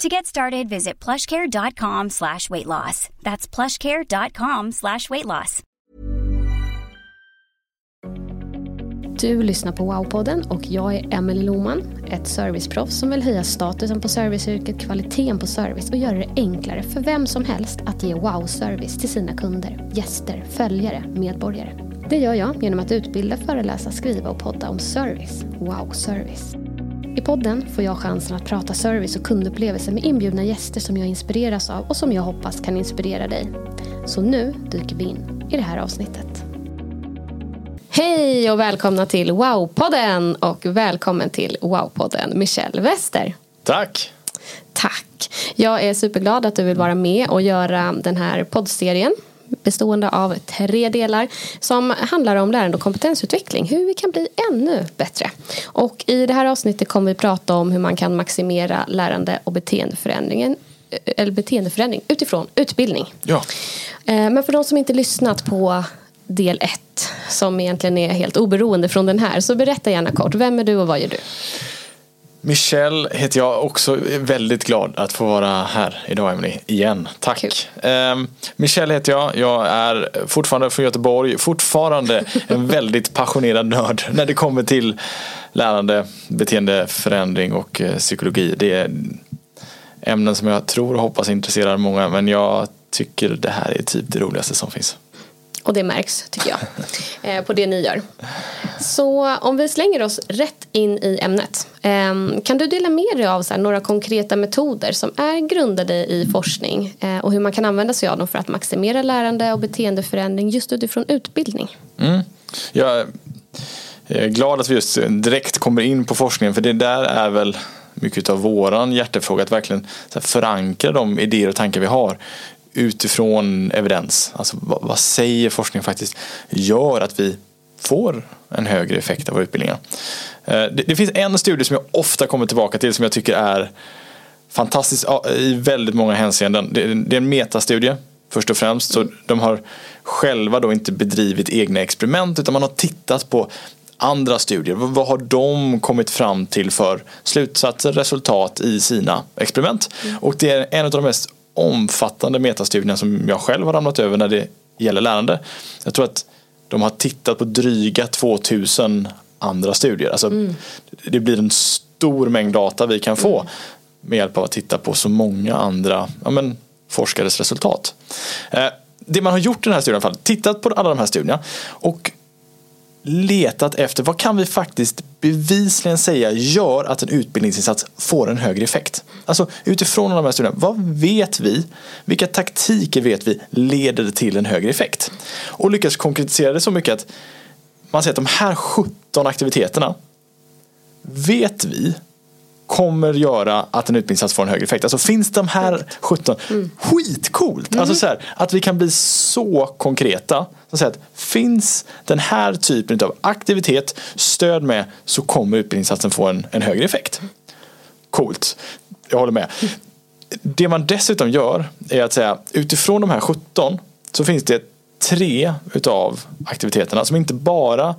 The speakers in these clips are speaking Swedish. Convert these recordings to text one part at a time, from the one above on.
To get started, visit plushcare.com slash weight loss. That's plushcare.com slash weight loss. Du lyssnar på Wow-podden och jag är Emelie Loman, ett serviceproffs som vill höja statusen på serviceyrket, kvaliteten på service och göra det enklare för vem som helst att ge wow-service till sina kunder, gäster, följare, medborgare. Det gör jag genom att utbilda, föreläsa, skriva och podda om service. Wow-service. I podden får jag chansen att prata service och kundupplevelser med inbjudna gäster som jag inspireras av och som jag hoppas kan inspirera dig. Så nu dyker vi in i det här avsnittet. Hej och välkomna till Wow-podden och välkommen till Wow-podden Michelle Wester. Tack! Tack! Jag är superglad att du vill vara med och göra den här poddserien bestående av tre delar som handlar om lärande och kompetensutveckling. Hur vi kan bli ännu bättre. Och i det här avsnittet kommer vi prata om hur man kan maximera lärande och beteendeförändringen eller beteendeförändring utifrån utbildning. Ja. Men för de som inte lyssnat på del ett som egentligen är helt oberoende från den här så berätta gärna kort. Vem är du och vad gör du? Michelle heter jag också väldigt glad att få vara här idag Emily igen. Tack. Eh, Michelle heter jag. Jag är fortfarande från Göteborg. Fortfarande en väldigt passionerad nörd när det kommer till lärande, beteendeförändring och eh, psykologi. Det är ämnen som jag tror och hoppas intresserar många men jag tycker det här är typ det roligaste som finns. Och det märks, tycker jag, på det ni gör. Så om vi slänger oss rätt in i ämnet. Kan du dela med dig av några konkreta metoder som är grundade i forskning och hur man kan använda sig av dem för att maximera lärande och beteendeförändring just utifrån utbildning? Mm. Jag är glad att vi just direkt kommer in på forskningen för det där är väl mycket av våran hjärtefråga att verkligen förankra de idéer och tankar vi har utifrån evidens. Alltså vad, vad säger forskningen faktiskt gör att vi får en högre effekt av våra utbildningar. Det, det, finns en studie som jag ofta kommer tillbaka till som jag tycker är fantastisk i väldigt många hänseenden. Det, det är en metastudie först och främst. Så de har själva då inte bedrivit egna experiment utan man har tittat på andra studier. Vad har de kommit fram till för slutsatser, resultat i sina experiment? Mm. Och det är en av de mest omfattande metastudierna som jag själv har ramlat över när det gäller lärande. Jag tror att de har tittat på dryga 2000 andra studier. Alltså, mm. Det blir en stor mängd data vi kan få med hjälp av att titta på så många andra ja, men, forskares resultat. Eh, det man har gjort i den här studien, i alla fall, tittat på alla de här studierna och letat efter vad kan vi faktiskt bevisligen säga gör att en utbildningsinsats får en högre effekt. Alltså utifrån de här studierna, vad vet vi? Vilka taktiker vet vi leder till en högre effekt? Och lyckas konkretisera det så mycket att man säger att de här 17 aktiviteterna vet vi kommer göra att en utbildningsinsats får en högre effekt. Alltså finns de här 17, mm. skitcoolt! Mm. Alltså så här, att vi kan bli så konkreta. Så säga att finns den här typen av aktivitet, stöd med, så kommer utbildningsinsatsen få en, en högre effekt. Coolt, jag håller med. Det man dessutom gör är att säga utifrån de här 17 så finns det tre utav aktiviteterna som inte bara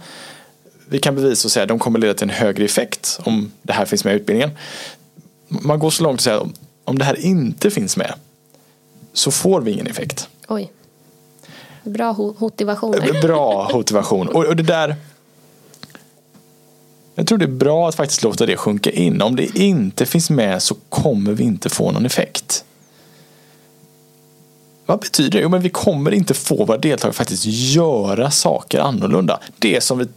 vi kan bevisa och säga att de kommer leda till en högre effekt om det här finns med i utbildningen. Man går så långt att säga att om det här inte finns med så får vi ingen effekt. Oj. Bra motivationer. Bra motivation. Och, det där jag tror det är bra att faktiskt låta det sjunka in. Om det inte finns med så kommer vi inte få någon effekt. Vad betyder det? Jo, men vi kommer inte få våra deltagare faktiskt göra saker annorlunda. Det som vi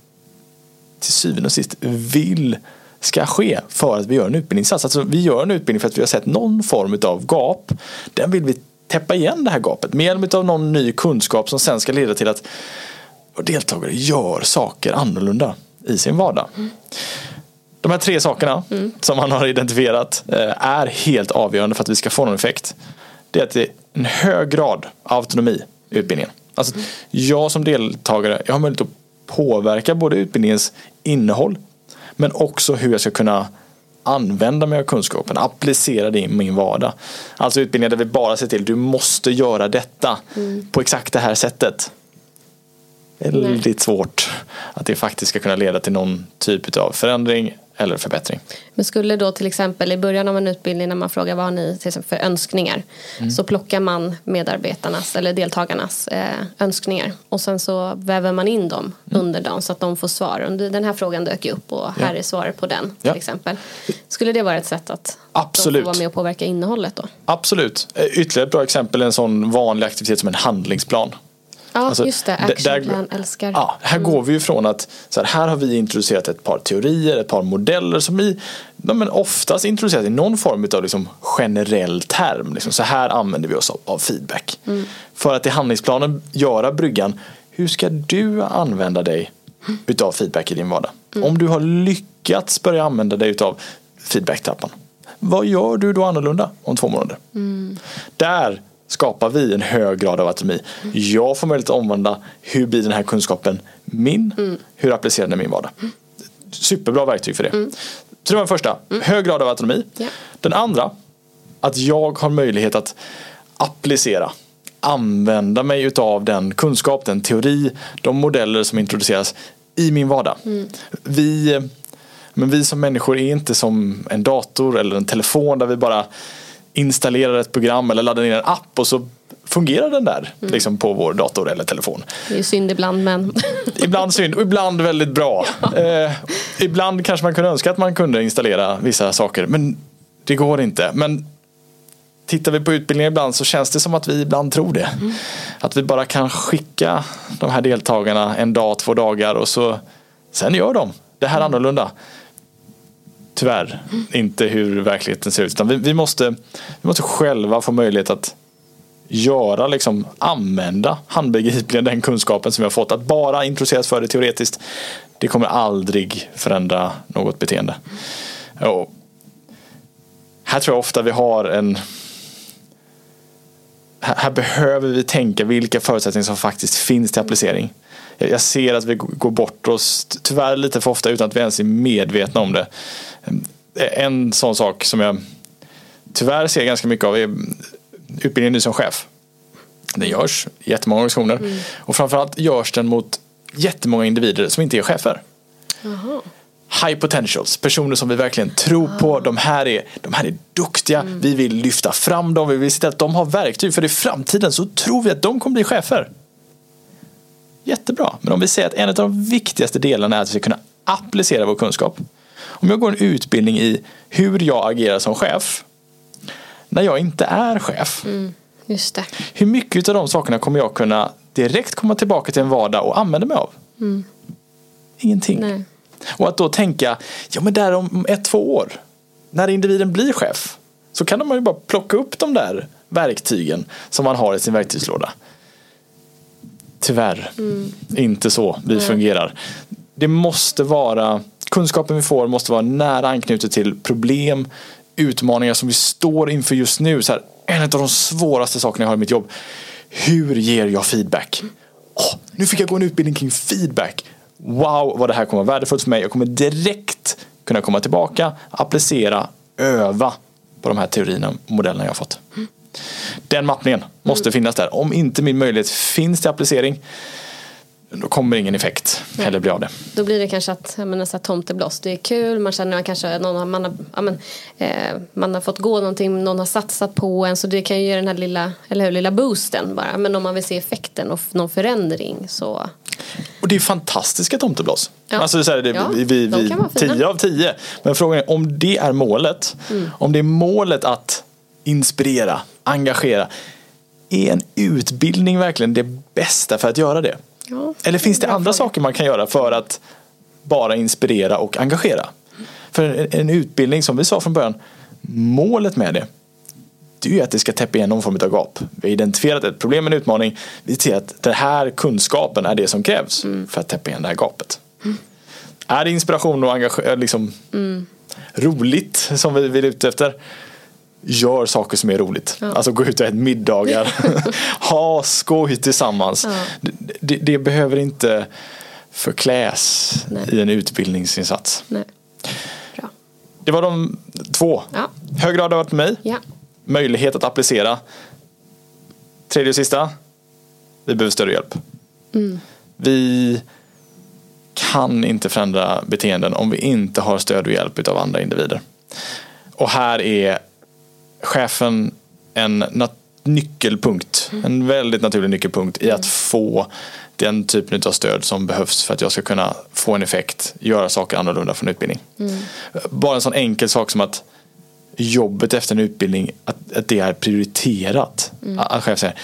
till syvende och sist vill ska ske för att vi gör en utbildningsinsats. Alltså vi gör en utbildning för att vi har sett någon form av gap. Den vill vi täppa igen det här gapet med hjälp av någon ny kunskap som sen ska leda till att deltagare gör saker annorlunda i sin vardag. Mm. De här tre sakerna mm. som man har identifierat eh, är helt avgörande för att vi ska få någon effekt. Det är att det är en hög grad av autonomi i utbildningen. Alltså, mm. Jag som deltagare jag har möjlighet att påverka både utbildningens innehåll men också hur jag ska kunna använda mig av kunskapen, applicera det i min vardag. Alltså utbildningar där vi bara ser till du måste göra detta mm. på exakt det här sättet. Väldigt Nej. svårt att det faktiskt ska kunna leda till någon typ av förändring eller förbättring. Men skulle då till exempel i början av en utbildning när man frågar vad har ni till exempel för önskningar mm. så plockar man medarbetarnas eller deltagarnas eh, önskningar och sen så väver man in dem mm. under dagen så att de får svar. Den här frågan dök ju upp och här ja. är svaret på den till ja. exempel. Skulle det vara ett sätt att Absolut. de får vara med och påverka innehållet då? Absolut. Eh, ytterligare ett bra exempel är en sån vanlig aktivitet som en handlingsplan. Ja, alltså, just det. Actionplan, älskar. Ja, här mm. går vi ju från att så här, här, har vi introducerat ett par teorier, ett par modeller som vi ja, men oftast introducerat i någon form av liksom, generell term. Liksom, så här använder vi oss av, av feedback. Mm. För att i handlingsplanen göra bryggan, hur ska du använda dig utav feedback i din vardag? Mm. Om du har lyckats börja använda dig utav feedback-trappan, vad gör du då annorlunda om två månader? Mm. Där skapar vi en hög grad av autonomi. Mm. Jag får möjlighet att omvandla hur blir den här kunskapen min? Mm. Hur applicerar den i min vardag? Superbra verktyg för det. Mm. Så det var den första, hög grad av autonomi. Yeah. Den andra, att jag har möjlighet att applicera använda mig utav den kunskap, den teori, de modeller som introduceras i min vardag. Mm. Vi, men vi som människor är inte som en dator eller en telefon där vi bara installerar ett program eller laddar ner en app och så fungerar den där mm. liksom på vår dator eller telefon. Det är synd ibland men. ibland synd och ibland väldigt bra. Ja. Eh, ibland kanske man kunde önska att man kunde installera vissa saker men det går inte. Men tittar vi på utbildningen ibland så känns det som att vi ibland tror det. Mm. Att vi bara kan skicka de här deltagarna en dag, två dagar och så sen gör de det här mm. annorlunda tyvärr inte hur verkligheten ser ut. Utan vi, vi, måste, vi måste själva få möjlighet att göra, liksom, använda handbegripligen den kunskapen som vi har fått. Att bara introduceras för det teoretiskt, det kommer aldrig förändra något beteende. Och här tror jag ofta vi har en här behöver vi tänka vilka förutsättningar som faktiskt finns till applicering. Jag ser att vi går bort oss, tyvärr lite för ofta utan att vi ens är medvetna om det. En sån sak som jag tyvärr ser ganska mycket av är utbildningen ny som chef. Den görs i jättemånga organisationer mm. och framförallt görs den mot jättemånga individer som inte är chefer. Aha. High potentials, personer som vi verkligen tror ah. på. De här är, de här är duktiga, mm. vi vill lyfta fram dem, vi vill se till att de har verktyg för i framtiden så tror vi att de kommer bli chefer. Jättebra, men om vi säger att en av de viktigaste delarna är att vi ska kunna applicera vår kunskap om jag går en utbildning i hur jag agerar som chef när jag inte är chef. Mm, hur mycket av de sakerna kommer jag kunna direkt komma tillbaka till en vardag och använda mig av? Mm. Ingenting. Nej. Och att då tänka, ja men där om ett, två år, när individen blir chef, så kan man ju bara plocka upp de där verktygen som man har i sin verktygslåda. Tyvärr, mm. inte så vi Nej. fungerar. Det måste vara kunskapen vi får måste vara nära anknutet till problem, utmaningar som vi står inför just nu. Så här, en av de svåraste sakerna jag har i mitt jobb. Hur ger jag feedback? Oh, nu fick jag gå en utbildning kring feedback. Wow vad det här kommer vara värdefullt för mig. Jag kommer direkt kunna komma tillbaka, applicera, öva på de här teorierna och modellerna jag har fått. Den mappningen måste finnas där. Om inte min möjlighet finns till applicering då kommer ingen effekt Nej. heller bli av det. Då blir det kanske att menar, så här, tomtebloss, det är kul, man känner att kanske någon har, man, har, ja, men, eh, man har fått gå någonting, någon har satsat på en så det kan ju ge den här lilla, eller hur, lilla boosten bara. Men om man vill se effekten och någon förändring så och det är fantastiska tomtebloss. Ja. Alltså det är, det, ja, vi, vi, vi, tio av tio. Men frågan är om det är målet. Mm. Om det är målet att inspirera, engagera är en utbildning verkligen det bästa för att göra det? Ja, Eller finns det andra saker man kan göra för att bara inspirera och engagera? För en, utbildning, som vi sa från början, målet med det det är ju att det ska täppa igen någon form av gap. Vi har identifierat ett problem, en utmaning. Vi ser att den här kunskapen är det som krävs Mm. för att täppa igen det här gapet. Är det inspiration och engagemang, liksom Mm. roligt som vi vill ute efter? Gör saker som är roligt. Alltså gå ut och ät middagar. ha skoj tillsammans. Ja. Det, det, behöver inte förkläs Nej. i en utbildningsinsats. Nej. Bra. Det var de två. Ja. Hög grad av autonomi. Ja. Möjlighet att applicera. Tredje och sista. Vi behöver större hjälp. Vi kan inte förändra beteenden om vi inte har stöd och hjälp av andra individer. Och här är chefen en nyckelpunkt. En väldigt naturlig nyckelpunkt i att få den typen av stöd som behövs för att jag ska kunna få en effekt, göra saker annorlunda från utbildning. Bara en sån enkel sak som att jobbet efter en utbildning, att, att det är prioriterat. Att att chefen säger,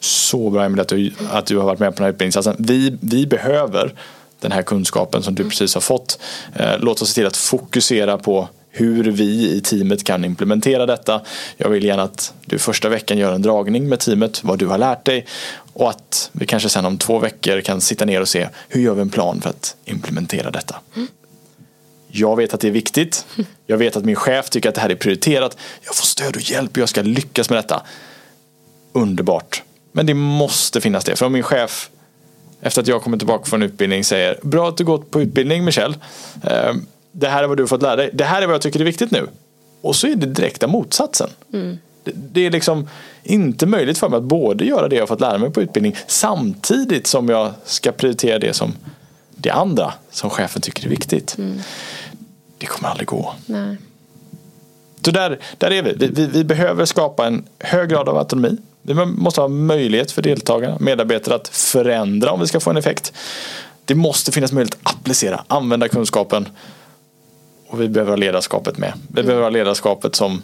så bra Emil att du, att du har varit med på den här utbildningsinsatsen. Vi, vi behöver den här kunskapen som du precis har fått. Eh, låt oss se till att fokusera på hur vi i teamet kan implementera detta. Jag vill gärna att du första veckan gör en dragning med teamet, vad du har lärt dig och att vi kanske sen om två veckor kan sitta ner och se hur gör vi en plan för att implementera detta. Jag vet att det är viktigt. Jag vet att min chef tycker att det här är prioriterat. Jag får stöd och hjälp och jag ska lyckas med detta. Underbart. Men det måste finnas det. För om min chef efter att jag kommer tillbaka från utbildning säger Bra att du gått på utbildning Michel. Ehm, det här är vad du har fått lära dig. Det här är vad jag tycker är viktigt nu. Och så är det direkta motsatsen. Det, det är liksom inte möjligt för mig att både göra det jag har fått lära mig på utbildning samtidigt som jag ska prioritera det som det andra som chefen tycker är viktigt. Det kommer aldrig gå. Nej. Så där, där är vi. Vi, vi. vi behöver skapa en hög grad av autonomi. Vi måste ha möjlighet för deltagarna, medarbetare att förändra om vi ska få en effekt. Det måste finnas möjlighet att applicera, använda kunskapen. Och vi behöver ha ledarskapet med. Vi behöver ha ledarskapet som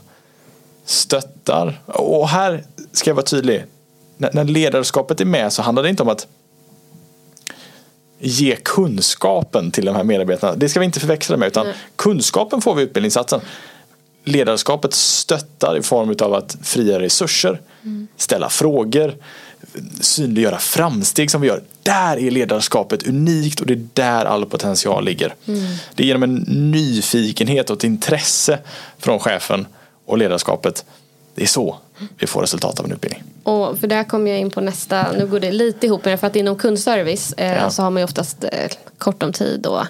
stöttar. Och här ska jag vara tydlig. När, ledarskapet är med så handlar det inte om att ge kunskapen till de här medarbetarna. Det ska vi inte förväxla med utan Nej. kunskapen får vi i utbildningssatsen. Ledarskapet stöttar i form av att frigöra resurser, ställa frågor, synliggöra framsteg som vi gör. Där är ledarskapet unikt och det är där all potential ligger. Det är genom en nyfikenhet och ett intresse från chefen och ledarskapet. Det är så vi får resultat av en utbildning. Och för där kommer jag in på nästa, nu går det lite ihop med det för att inom kundservice eh, Ja. så har man ju oftast eh, kort om tid och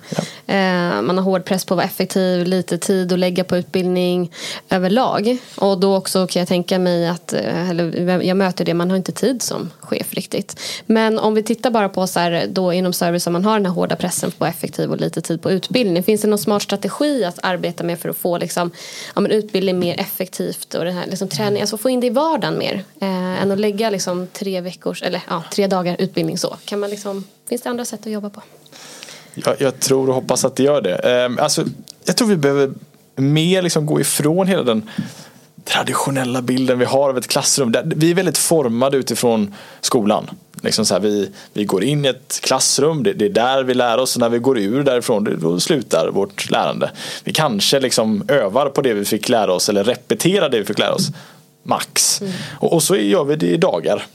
eh, man har hård press på att vara effektiv, lite tid att lägga på utbildning överlag. Och då också kan jag tänka mig att, eh, eller jag möter det, man har inte tid som chef riktigt. Men om vi tittar bara på så här, då inom service om man har den här hårda pressen på effektiv och lite tid på utbildning. Finns det någon smart strategi att arbeta med för att få liksom, ja, utbildning mer effektivt och den här liksom, träning, alltså få in det i vardagen mer eh, än att lägga liksom, tre veckors eller ja, tre dagar utbildning så. Kan man liksom, finns det andra sätt att jobba på? Jag, jag tror och hoppas att det gör det. Eh, alltså, jag tror vi behöver mer liksom gå ifrån hela den traditionella bilden vi har av ett klassrum. Där- Vi är väldigt formade utifrån skolan. Liksom så här, vi, vi går in i ett klassrum, det, det är där vi lär oss och när vi går ur därifrån det- då slutar vårt lärande. Vi kanske liksom övar på det vi fick lära oss eller repeterar det vi fick lära oss. Max. Och, och så gör vi det i dagar.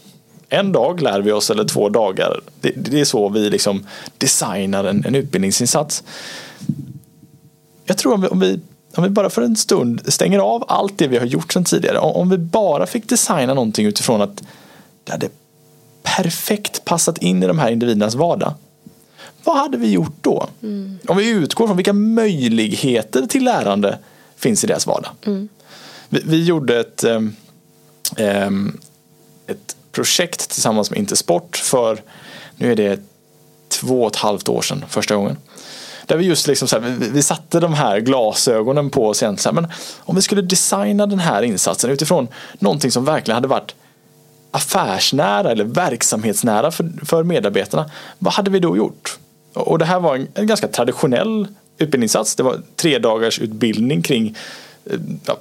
En dag lär vi oss eller två dagar. Det, det är så vi liksom designar en, en utbildningsinsats. Jag tror om vi, om, vi, om vi bara för en stund stänger av allt det vi har gjort sedan tidigare. Om, vi bara fick designa någonting utifrån att det hade perfekt passat in i de här individernas vardag. Vad hade vi gjort då? Om vi utgår från vilka möjligheter till lärande finns i deras vardag. Vi, vi gjorde ett, ehm, ehm, ett projekt tillsammans med Intersport för, nu är det två och ett halvt år sedan första gången. Där vi just liksom så här, vi, vi satte de här glasögonen på oss egentligen. Så här, men om vi skulle designa den här insatsen utifrån någonting som verkligen hade varit affärsnära eller verksamhetsnära för, för medarbetarna. Vad hade vi då gjort? Och det här var en, en ganska traditionell utbildningssats. Det var tre dagars utbildning kring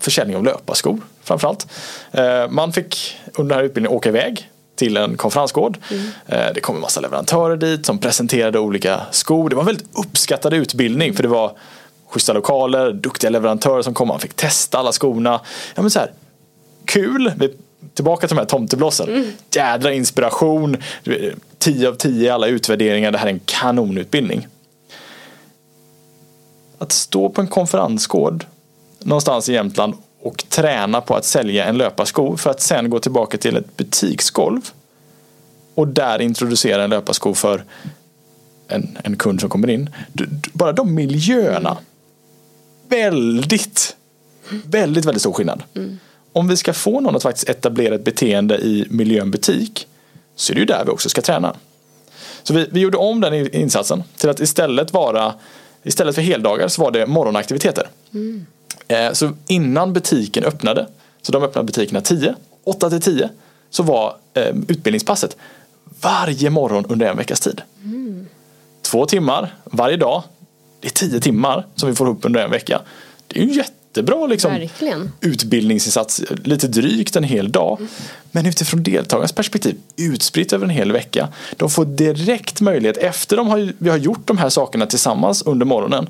försäljning av löparskor framförallt. Eh, man fick under den här utbildningen åka iväg till en konferensgård. Mm. Det kom en massa leverantörer dit som presenterade olika skor. Det var en väldigt uppskattad utbildning för det var schyssta lokaler, duktiga leverantörer som kom. Man fick testa alla skorna. Ja, men så här, kul! Vi, tillbaka till de här tomteblossen. Mm. Jädra inspiration. 10 av 10 i alla utvärderingar. Det här är en kanonutbildning. Att stå på en konferensgård någonstans i Jämtland och träna på att sälja en löparsko för att sen gå tillbaka till ett butiksgolv och där introducera en löparsko för en, en kund som kommer in. Bara de miljöerna. Väldigt, väldigt, väldigt stor skillnad. Mm. Om vi ska få någon att faktiskt etablera ett beteende i miljön butik så är det ju där vi också ska träna. Så vi, vi gjorde om den insatsen till att istället vara Istället för heldagar så var det morgonaktiviteter. Mm. Eh, så innan butiken öppnade, så de öppnade butikerna 10, 8 till 10, så var eh, utbildningspasset varje morgon under en veckas tid. Mm. Två timmar varje dag. Det är tio timmar som vi får upp under en vecka. Det är ju jättebra liksom, utbildningsinsats, lite drygt en hel dag. Mm. Men utifrån deltagarnas perspektiv, utspritt över en hel vecka. De får direkt möjlighet, efter de har, vi har gjort de här sakerna tillsammans under morgonen,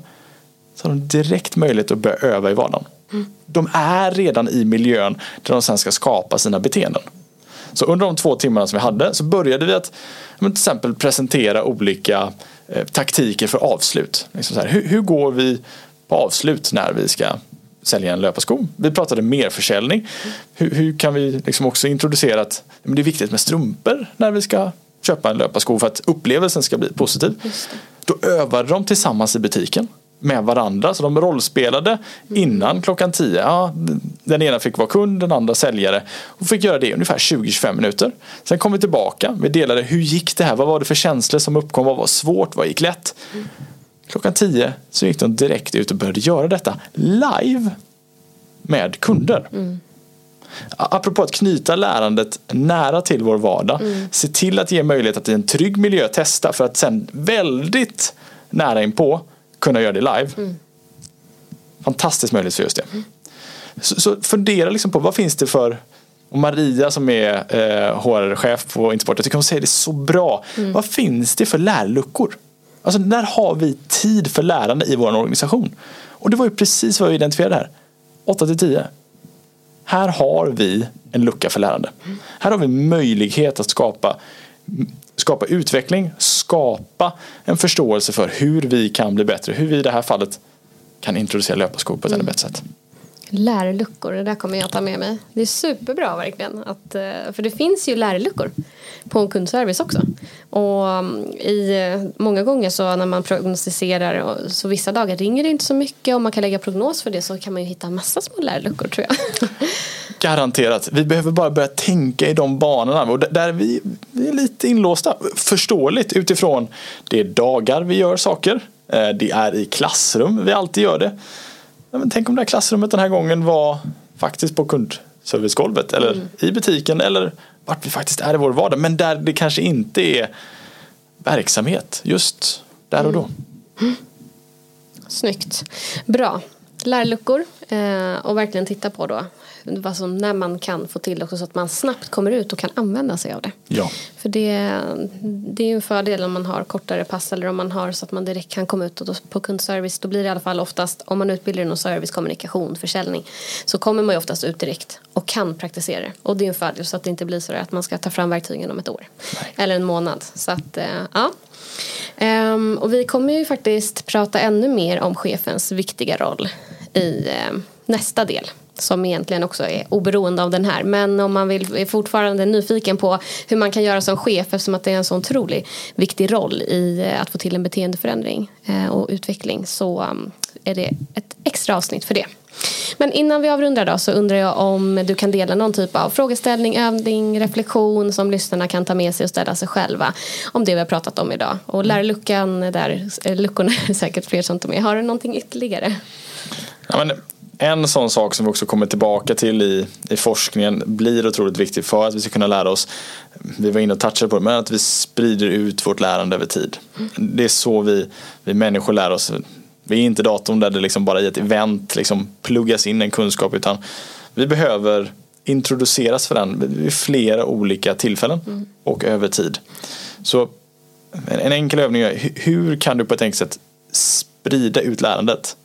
så har de direkt möjlighet att börja öva i vardagen. Mm. De är redan i miljön där de sen ska skapa sina beteenden. Så under de två timmarna som vi hade så började vi att till exempel presentera olika eh, taktiker för avslut. Liksom här, hur, hur, går vi på avslut när vi ska sälja en löparsko? Vi pratade merförsäljning. Hur, hur kan vi liksom också introducera att det är viktigt med strumpor när vi ska köpa en löparsko för att upplevelsen ska bli positiv. Då övade de tillsammans i butiken med varandra. Så de rollspelade innan klockan 10. Ja, den ena fick vara kund, den andra säljare. Och fick göra det i ungefär 20-25 minuter. Sen kom vi tillbaka. Vi delade hur gick det här? Vad var det för känslor som uppkom? Vad var svårt? Vad gick lätt? Klockan 10 så gick de direkt ut och började göra detta live med kunder. Mm. Apropå att knyta lärandet nära till vår vardag. Mm. Se till att ge möjlighet att i en trygg miljö testa för att sen väldigt nära inpå kunna göra det live. Mm. Fantastisk möjlighet för just det. Mm. Så, så, fundera liksom på vad finns det för och Maria som är eh, HR-chef på Intersport, jag tycker hon säger det så bra. Mm. Vad finns det för lärluckor? Alltså när har vi tid för lärande i vår organisation? Och det var ju precis vad vi identifierade här. 8 till 10. Här har vi en lucka för lärande. Mm. Här har vi möjlighet att skapa skapa utveckling, skapa en förståelse för hur vi kan bli bättre, hur vi i det här fallet kan introducera löparskor på ett mm. ännu bättre sätt. Lärluckor, det där kommer jag ta med mig. Det är superbra verkligen. Att, eh, för det finns ju lärluckor på kundservice också. Och mm, i, eh, många gånger så när man prognostiserar så vissa dagar ringer det inte så mycket Om man kan lägga prognos för det så kan man ju hitta massa små lärluckor tror jag. Garanterat. Vi behöver bara börja tänka i de banorna. Och där vi, vi är lite inlåsta. Förståeligt utifrån det är dagar vi gör saker. Eh, det är i klassrum vi alltid gör det. Men tänk om det här klassrummet den här gången var faktiskt på kundservicegolvet eller mm. i butiken eller vart vi faktiskt är i vår vardag. Men där det kanske inte är verksamhet just där och då. Mm. Snyggt. Bra. Lärluckor eh, och verkligen titta på då alltså när man kan få till det också så att man snabbt kommer ut och kan använda sig av det. Ja. För det, det är en fördel om man har kortare pass eller om man har så att man direkt kan komma ut och på kundservice då blir det i alla fall oftast om man utbildar inom service, kommunikation, försäljning så kommer man ju oftast ut direkt och kan praktisera det. Och det är en fördel så att det inte blir så att man ska ta fram verktygen om ett år Nej. eller en månad. Så att, eh, ja. Um, och vi kommer ju faktiskt prata ännu mer om chefens viktiga roll i uh, nästa del som egentligen också är oberoende av den här. Men om man vill, är fortfarande nyfiken på hur man kan göra som chef eftersom att det är en så otroligt viktig roll i eh, att få till en beteendeförändring eh, och utveckling så um, är det ett extra avsnitt för det. Men innan vi avrundar då så undrar jag om du kan dela någon typ av frågeställning, övning, reflektion som lyssnarna kan ta med sig och ställa sig själva om det vi har pratat om idag. Och lärluckan där, eh, luckorna är säkert fler som tar med. Har du någonting ytterligare? Ja, men en sån sak som vi också kommer tillbaka till i, i forskningen blir otroligt viktig för att vi ska kunna lära oss, vi var inne och touchade på det, men att vi sprider ut vårt lärande över tid. Det är så vi, vi människor lär oss. Vi är inte datorn där det liksom bara i ett event liksom pluggas in en kunskap utan vi behöver introduceras för den vid flera olika tillfällen mm. och över tid. Så en enkel övning är hur kan du på ett enkelt sätt sprida ut lärandet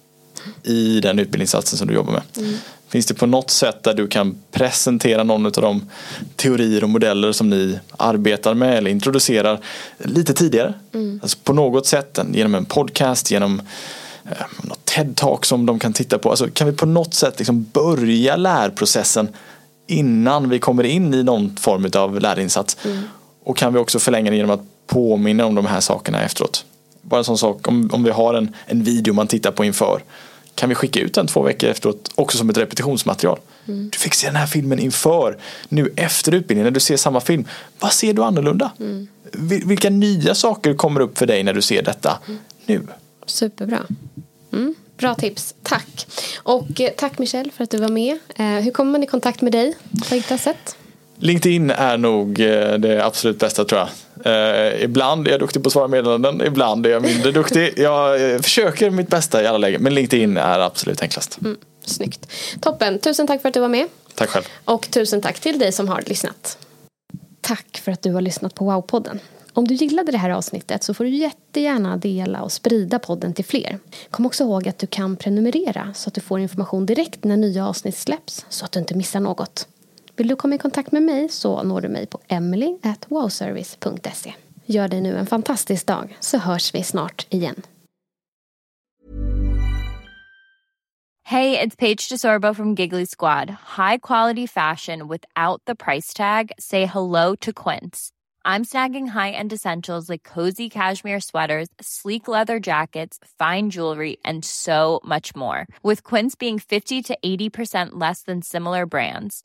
i den utbildningssatsen som du jobbar med. Mm. Finns det på något sätt där du kan presentera någon av de teorier och modeller som ni arbetar med eller introducerar lite tidigare? Mm. Alltså på något sätt, genom en podcast, genom eh, något TED-talk som de kan titta på. Alltså kan vi på något sätt liksom börja lärprocessen innan vi kommer in i någon form av lärinsats? Mm. Och kan vi också förlänga det genom att påminna om de här sakerna efteråt? Bara en sån sak, om, om vi har en, en video man tittar på inför kan vi skicka ut den två veckor efteråt också som ett repetitionsmaterial. Mm. Du fick se den här filmen inför. Nu efter utbildningen när du ser samma film. Vad ser du annorlunda? Mm. Vilka nya saker kommer upp för dig när du ser detta mm. nu? Superbra. Mm. Bra tips, tack. Och eh, tack Michelle för att du var med. Eh, hur kommer man i kontakt med dig på enklast sätt? LinkedIn är nog eh, det absolut bästa tror jag. Eh, ibland är jag duktig på att svara meddelanden, ibland är jag mindre duktig. Jag eh, försöker mitt bästa i alla lägen, men LinkedIn är absolut enklast. Mm, snyggt. Toppen, tusen tack för att du var med. Tack själv. Och tusen tack till dig som har lyssnat. Tack för att du har lyssnat på Wow-podden. Om du gillade det här avsnittet så får du jättegärna dela och sprida podden till fler. Kom också ihåg att du kan prenumerera så att du får information direkt när nya avsnitt släpps så att du inte missar något. Vill du komma i kontakt med mig så når du mig på emily.wowservice.se. Gör dig nu en fantastisk dag så hörs vi snart igen. Hey, it's Paige DeSorbo from Giggly Squad. High quality fashion without the price tag. Say hello to Quince. I'm snagging high-end essentials like cozy cashmere sweaters, sleek leather jackets, fine jewelry, and so much more. With Quince being 50 to 80% less than similar brands